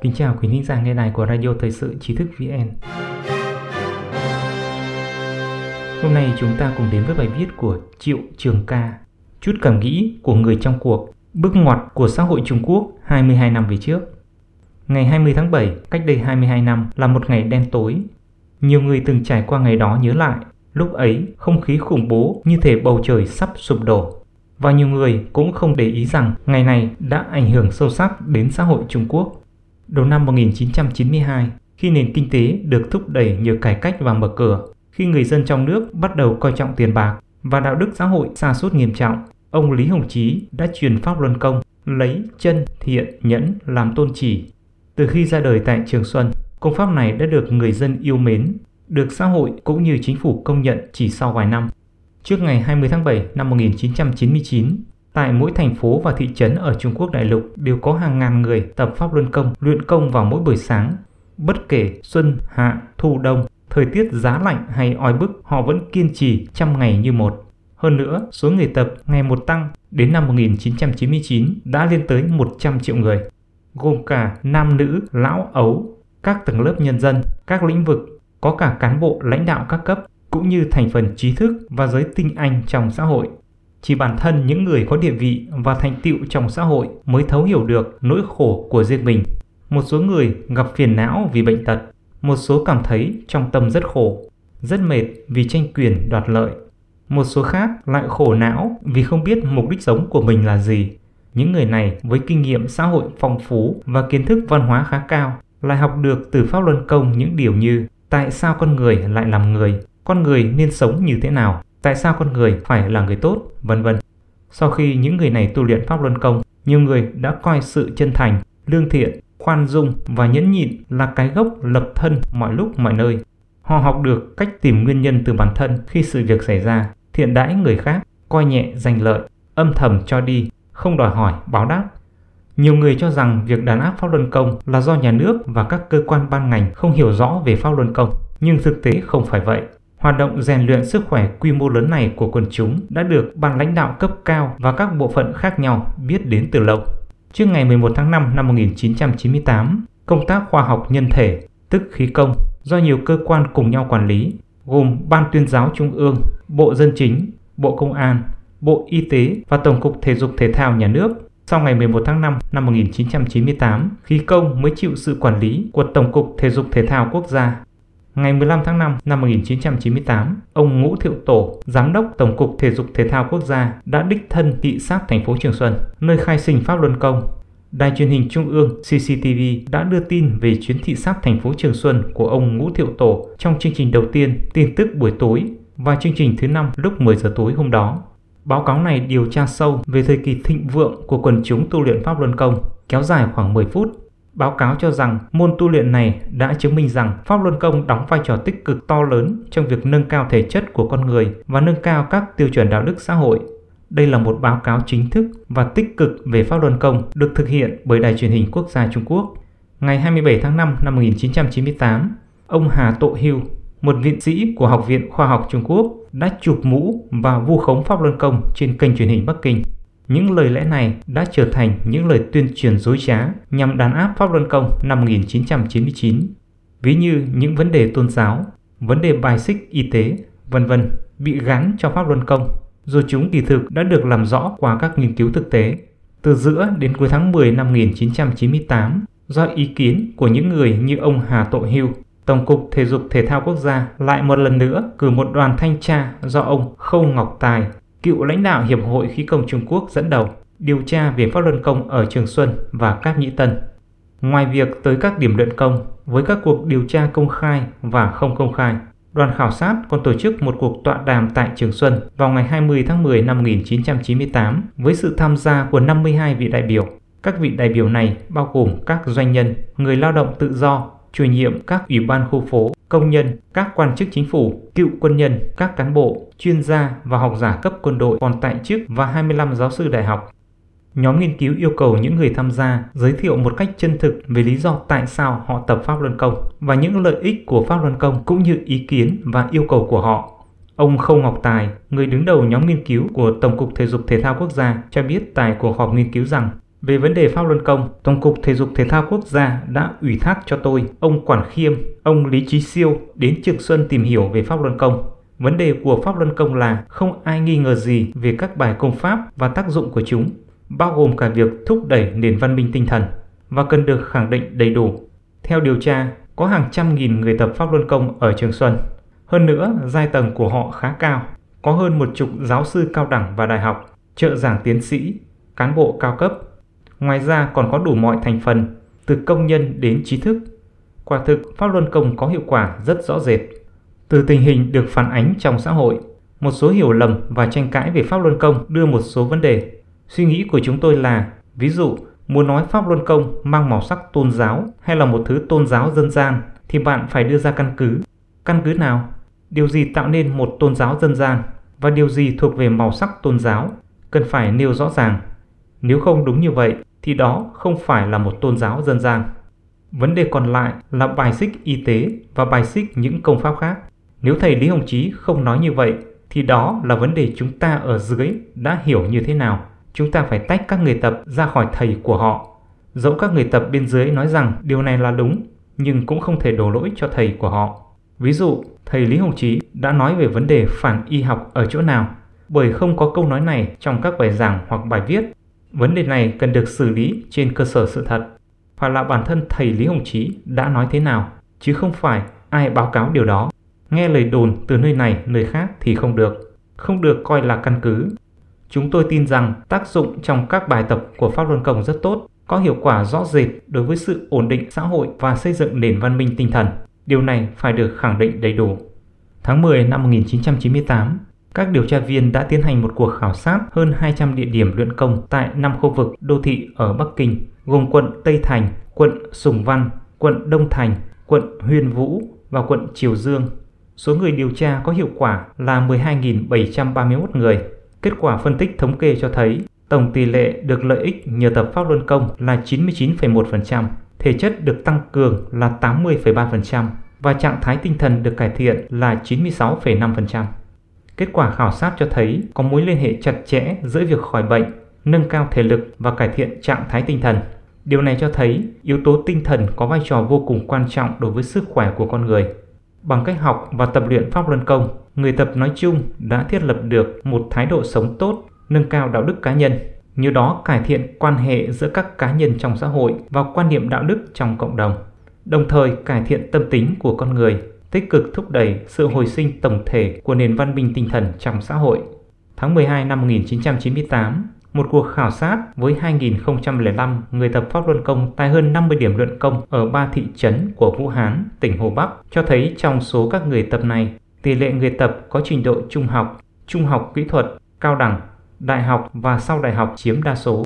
Kính chào quý thính giả nghe đài của Radio Thời sự Trí thức VN. Hôm nay chúng ta cùng đến với bài viết của Triệu Trường Ca, chút cảm nghĩ của người trong cuộc, bước ngoặt của xã hội Trung Quốc 22 năm về trước. Ngày 20 tháng 7, cách đây 22 năm là một ngày đen tối. Nhiều người từng trải qua ngày đó nhớ lại, lúc ấy không khí khủng bố như thể bầu trời sắp sụp đổ. Và nhiều người cũng không để ý rằng ngày này đã ảnh hưởng sâu sắc đến xã hội Trung Quốc. Đầu năm 1992, khi nền kinh tế được thúc đẩy nhờ cải cách và mở cửa, khi người dân trong nước bắt đầu coi trọng tiền bạc và đạo đức xã hội sa sút nghiêm trọng, ông Lý Hồng Chí đã truyền pháp luân công lấy chân thiện nhẫn làm tôn chỉ. Từ khi ra đời tại Trường Xuân, công pháp này đã được người dân yêu mến, được xã hội cũng như chính phủ công nhận chỉ sau vài năm. Trước ngày 20 tháng 7 năm 1999, tại mỗi thành phố và thị trấn ở Trung Quốc đại lục đều có hàng ngàn người tập pháp luân công, luyện công vào mỗi buổi sáng. Bất kể xuân, hạ, thu, đông, thời tiết giá lạnh hay oi bức, họ vẫn kiên trì trăm ngày như một. Hơn nữa, số người tập ngày một tăng, đến năm 1999 đã lên tới 100 triệu người, gồm cả nam nữ, lão ấu, các tầng lớp nhân dân, các lĩnh vực, có cả cán bộ lãnh đạo các cấp, cũng như thành phần trí thức và giới tinh anh trong xã hội. Chỉ bản thân những người có địa vị và thành tựu trong xã hội mới thấu hiểu được nỗi khổ của riêng mình. Một số người gặp phiền não vì bệnh tật, một số cảm thấy trong tâm rất khổ, rất mệt vì tranh quyền đoạt lợi. Một số khác lại khổ não vì không biết mục đích sống của mình là gì. Những người này với kinh nghiệm xã hội phong phú và kiến thức văn hóa khá cao lại học được từ Pháp Luân Công những điều như tại sao con người lại làm người, con người nên sống như thế nào, tại sao con người phải là người tốt, vân vân. Sau khi những người này tu luyện Pháp Luân Công, nhiều người đã coi sự chân thành, lương thiện, khoan dung và nhẫn nhịn là cái gốc lập thân mọi lúc mọi nơi. Họ học được cách tìm nguyên nhân từ bản thân khi sự việc xảy ra, thiện đãi người khác, coi nhẹ giành lợi, âm thầm cho đi, không đòi hỏi báo đáp. Nhiều người cho rằng việc đàn áp pháp luân công là do nhà nước và các cơ quan ban ngành không hiểu rõ về pháp luân công, nhưng thực tế không phải vậy. Hoạt động rèn luyện sức khỏe quy mô lớn này của quần chúng đã được ban lãnh đạo cấp cao và các bộ phận khác nhau biết đến từ lâu. Trước ngày 11 tháng 5 năm 1998, công tác khoa học nhân thể, tức khí công, do nhiều cơ quan cùng nhau quản lý, gồm Ban tuyên giáo Trung ương, Bộ Dân chính, Bộ Công an, Bộ Y tế và Tổng cục Thể dục Thể thao Nhà nước. Sau ngày 11 tháng 5 năm 1998, khí công mới chịu sự quản lý của Tổng cục Thể dục Thể thao Quốc gia Ngày 15 tháng 5 năm 1998, ông Ngũ Thiệu Tổ, Giám đốc Tổng cục Thể dục Thể thao Quốc gia đã đích thân thị sát thành phố Trường Xuân, nơi khai sinh Pháp Luân Công. Đài truyền hình Trung ương CCTV đã đưa tin về chuyến thị sát thành phố Trường Xuân của ông Ngũ Thiệu Tổ trong chương trình đầu tiên tin tức buổi tối và chương trình thứ năm lúc 10 giờ tối hôm đó. Báo cáo này điều tra sâu về thời kỳ thịnh vượng của quần chúng tu luyện Pháp Luân Công, kéo dài khoảng 10 phút Báo cáo cho rằng môn tu luyện này đã chứng minh rằng Pháp Luân Công đóng vai trò tích cực to lớn trong việc nâng cao thể chất của con người và nâng cao các tiêu chuẩn đạo đức xã hội. Đây là một báo cáo chính thức và tích cực về Pháp Luân Công được thực hiện bởi Đài truyền hình quốc gia Trung Quốc. Ngày 27 tháng 5 năm 1998, ông Hà Tộ Hưu, một viện sĩ của Học viện Khoa học Trung Quốc, đã chụp mũ và vu khống Pháp Luân Công trên kênh truyền hình Bắc Kinh. Những lời lẽ này đã trở thành những lời tuyên truyền dối trá nhằm đàn áp Pháp Luân Công năm 1999, ví như những vấn đề tôn giáo, vấn đề bài xích y tế, vân vân bị gắn cho Pháp Luân Công, dù chúng kỳ thực đã được làm rõ qua các nghiên cứu thực tế. Từ giữa đến cuối tháng 10 năm 1998, do ý kiến của những người như ông Hà Tội Hưu, Tổng cục Thể dục Thể thao Quốc gia lại một lần nữa cử một đoàn thanh tra do ông Khâu Ngọc Tài cựu lãnh đạo Hiệp hội Khí công Trung Quốc dẫn đầu điều tra về pháp luân công ở Trường Xuân và Cáp Nhĩ Tân. Ngoài việc tới các điểm luyện công với các cuộc điều tra công khai và không công khai, đoàn khảo sát còn tổ chức một cuộc tọa đàm tại Trường Xuân vào ngày 20 tháng 10 năm 1998 với sự tham gia của 52 vị đại biểu. Các vị đại biểu này bao gồm các doanh nhân, người lao động tự do, chủ nhiệm các ủy ban khu phố, công nhân, các quan chức chính phủ, cựu quân nhân, các cán bộ, chuyên gia và học giả cấp quân đội còn tại chức và 25 giáo sư đại học. Nhóm nghiên cứu yêu cầu những người tham gia giới thiệu một cách chân thực về lý do tại sao họ tập Pháp Luân Công và những lợi ích của Pháp Luân Công cũng như ý kiến và yêu cầu của họ. Ông Khâu Ngọc Tài, người đứng đầu nhóm nghiên cứu của Tổng cục Thể dục Thể thao Quốc gia cho biết tại cuộc họp nghiên cứu rằng về vấn đề pháp luân công, Tổng cục Thể dục Thể thao Quốc gia đã ủy thác cho tôi, ông Quản Khiêm, ông Lý Trí Siêu đến Trường Xuân tìm hiểu về pháp luân công. Vấn đề của pháp luân công là không ai nghi ngờ gì về các bài công pháp và tác dụng của chúng, bao gồm cả việc thúc đẩy nền văn minh tinh thần và cần được khẳng định đầy đủ. Theo điều tra, có hàng trăm nghìn người tập pháp luân công ở Trường Xuân. Hơn nữa, giai tầng của họ khá cao, có hơn một chục giáo sư cao đẳng và đại học, trợ giảng tiến sĩ, cán bộ cao cấp. Ngoài ra còn có đủ mọi thành phần, từ công nhân đến trí thức. Quả thực, pháp luân công có hiệu quả rất rõ rệt. Từ tình hình được phản ánh trong xã hội, một số hiểu lầm và tranh cãi về pháp luân công đưa một số vấn đề. Suy nghĩ của chúng tôi là, ví dụ, muốn nói pháp luân công mang màu sắc tôn giáo hay là một thứ tôn giáo dân gian thì bạn phải đưa ra căn cứ. Căn cứ nào? Điều gì tạo nên một tôn giáo dân gian và điều gì thuộc về màu sắc tôn giáo cần phải nêu rõ ràng. Nếu không đúng như vậy thì đó không phải là một tôn giáo dân gian. Vấn đề còn lại là bài xích y tế và bài xích những công pháp khác. Nếu thầy Lý Hồng Chí không nói như vậy thì đó là vấn đề chúng ta ở dưới đã hiểu như thế nào. Chúng ta phải tách các người tập ra khỏi thầy của họ. Dẫu các người tập bên dưới nói rằng điều này là đúng, nhưng cũng không thể đổ lỗi cho thầy của họ. Ví dụ, thầy Lý Hồng Chí đã nói về vấn đề phản y học ở chỗ nào, bởi không có câu nói này trong các bài giảng hoặc bài viết. Vấn đề này cần được xử lý trên cơ sở sự thật. hoặc là bản thân thầy Lý Hồng Chí đã nói thế nào, chứ không phải ai báo cáo điều đó. Nghe lời đồn từ nơi này, nơi khác thì không được. Không được coi là căn cứ. Chúng tôi tin rằng tác dụng trong các bài tập của Pháp Luân Công rất tốt, có hiệu quả rõ rệt đối với sự ổn định xã hội và xây dựng nền văn minh tinh thần. Điều này phải được khẳng định đầy đủ. Tháng 10 năm 1998, các điều tra viên đã tiến hành một cuộc khảo sát hơn 200 địa điểm luyện công tại 5 khu vực đô thị ở Bắc Kinh, gồm quận Tây Thành, quận Sùng Văn, quận Đông Thành, quận Huyền Vũ và quận Triều Dương. Số người điều tra có hiệu quả là 12.731 người. Kết quả phân tích thống kê cho thấy tổng tỷ lệ được lợi ích nhờ tập pháp luân công là 99,1% thể chất được tăng cường là 80,3% và trạng thái tinh thần được cải thiện là 96,5%. Kết quả khảo sát cho thấy có mối liên hệ chặt chẽ giữa việc khỏi bệnh, nâng cao thể lực và cải thiện trạng thái tinh thần. Điều này cho thấy yếu tố tinh thần có vai trò vô cùng quan trọng đối với sức khỏe của con người. Bằng cách học và tập luyện pháp luân công, người tập nói chung đã thiết lập được một thái độ sống tốt, nâng cao đạo đức cá nhân như đó cải thiện quan hệ giữa các cá nhân trong xã hội và quan niệm đạo đức trong cộng đồng, đồng thời cải thiện tâm tính của con người, tích cực thúc đẩy sự hồi sinh tổng thể của nền văn minh tinh thần trong xã hội. Tháng 12 năm 1998, một cuộc khảo sát với 2.005 người tập pháp luân công tại hơn 50 điểm luận công ở ba thị trấn của Vũ Hán, tỉnh Hồ Bắc cho thấy trong số các người tập này, tỷ lệ người tập có trình độ trung học, trung học kỹ thuật, cao đẳng đại học và sau đại học chiếm đa số.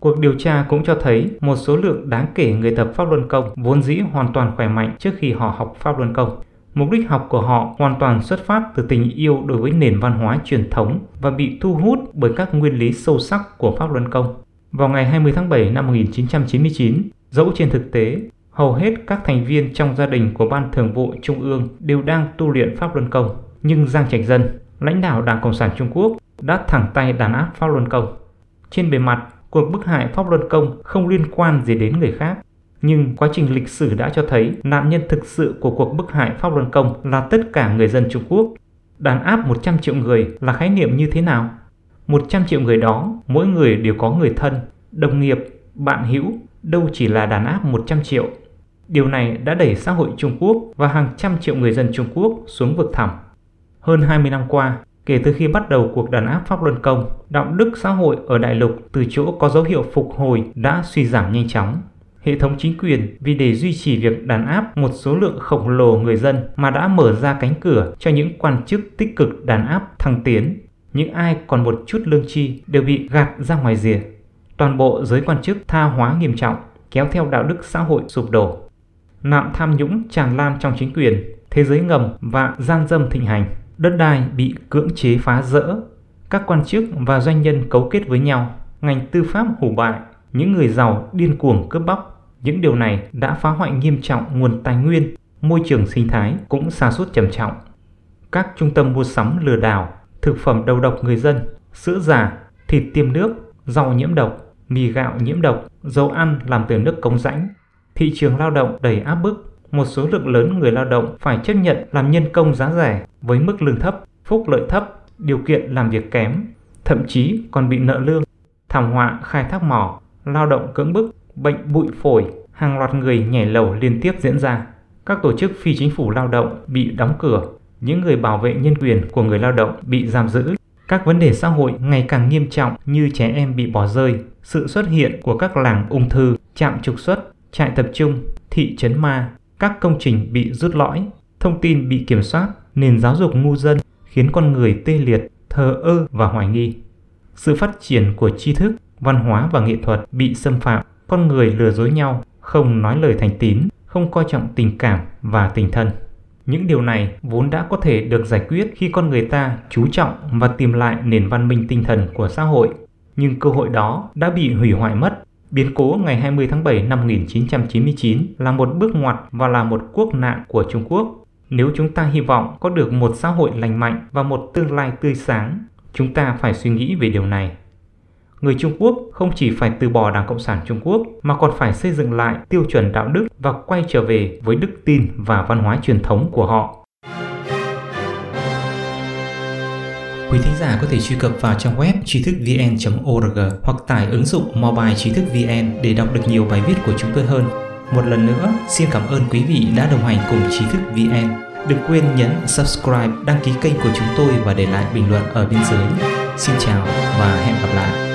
Cuộc điều tra cũng cho thấy một số lượng đáng kể người tập Pháp Luân Công vốn dĩ hoàn toàn khỏe mạnh trước khi họ học Pháp Luân Công. Mục đích học của họ hoàn toàn xuất phát từ tình yêu đối với nền văn hóa truyền thống và bị thu hút bởi các nguyên lý sâu sắc của Pháp Luân Công. Vào ngày 20 tháng 7 năm 1999, dẫu trên thực tế, hầu hết các thành viên trong gia đình của Ban Thường vụ Trung ương đều đang tu luyện Pháp Luân Công, nhưng Giang Trạch Dân, lãnh đạo Đảng Cộng sản Trung Quốc đã thẳng tay đàn áp Pháp Luân Công. Trên bề mặt, cuộc bức hại Pháp Luân Công không liên quan gì đến người khác. Nhưng quá trình lịch sử đã cho thấy nạn nhân thực sự của cuộc bức hại Pháp Luân Công là tất cả người dân Trung Quốc. Đàn áp 100 triệu người là khái niệm như thế nào? 100 triệu người đó, mỗi người đều có người thân, đồng nghiệp, bạn hữu, đâu chỉ là đàn áp 100 triệu. Điều này đã đẩy xã hội Trung Quốc và hàng trăm triệu người dân Trung Quốc xuống vực thẳm. Hơn 20 năm qua, Kể từ khi bắt đầu cuộc đàn áp Pháp Luân Công, đạo đức xã hội ở đại lục từ chỗ có dấu hiệu phục hồi đã suy giảm nhanh chóng. Hệ thống chính quyền vì để duy trì việc đàn áp một số lượng khổng lồ người dân mà đã mở ra cánh cửa cho những quan chức tích cực đàn áp thăng tiến. Những ai còn một chút lương chi đều bị gạt ra ngoài rìa. Toàn bộ giới quan chức tha hóa nghiêm trọng, kéo theo đạo đức xã hội sụp đổ. Nạn tham nhũng tràn lan trong chính quyền, thế giới ngầm và gian dâm thịnh hành đất đai bị cưỡng chế phá rỡ, các quan chức và doanh nhân cấu kết với nhau, ngành tư pháp hủ bại, những người giàu điên cuồng cướp bóc. Những điều này đã phá hoại nghiêm trọng nguồn tài nguyên, môi trường sinh thái cũng sa sút trầm trọng. Các trung tâm mua sắm lừa đảo, thực phẩm đầu độc người dân, sữa giả, thịt tiêm nước, rau nhiễm độc, mì gạo nhiễm độc, dầu ăn làm từ nước cống rãnh. Thị trường lao động đầy áp bức, một số lượng lớn người lao động phải chấp nhận làm nhân công giá rẻ với mức lương thấp, phúc lợi thấp, điều kiện làm việc kém, thậm chí còn bị nợ lương. Thảm họa khai thác mỏ, lao động cưỡng bức, bệnh bụi phổi, hàng loạt người nhảy lầu liên tiếp diễn ra. Các tổ chức phi chính phủ lao động bị đóng cửa, những người bảo vệ nhân quyền của người lao động bị giam giữ. Các vấn đề xã hội ngày càng nghiêm trọng như trẻ em bị bỏ rơi, sự xuất hiện của các làng ung thư, trạm trục xuất, trại tập trung, thị trấn ma, các công trình bị rút lõi, thông tin bị kiểm soát, nền giáo dục ngu dân khiến con người tê liệt, thờ ơ và hoài nghi. Sự phát triển của tri thức, văn hóa và nghệ thuật bị xâm phạm, con người lừa dối nhau, không nói lời thành tín, không coi trọng tình cảm và tình thân. Những điều này vốn đã có thể được giải quyết khi con người ta chú trọng và tìm lại nền văn minh tinh thần của xã hội, nhưng cơ hội đó đã bị hủy hoại mất. Biến cố ngày 20 tháng 7 năm 1999 là một bước ngoặt và là một quốc nạn của Trung Quốc. Nếu chúng ta hy vọng có được một xã hội lành mạnh và một tương lai tươi sáng, chúng ta phải suy nghĩ về điều này người Trung Quốc không chỉ phải từ bỏ Đảng Cộng sản Trung Quốc mà còn phải xây dựng lại tiêu chuẩn đạo đức và quay trở về với đức tin và văn hóa truyền thống của họ. Quý thính giả có thể truy cập vào trang web trí thức vn.org hoặc tải ứng dụng mobile trí thức vn để đọc được nhiều bài viết của chúng tôi hơn. Một lần nữa, xin cảm ơn quý vị đã đồng hành cùng trí thức vn. Đừng quên nhấn subscribe, đăng ký kênh của chúng tôi và để lại bình luận ở bên dưới. Xin chào và hẹn gặp lại.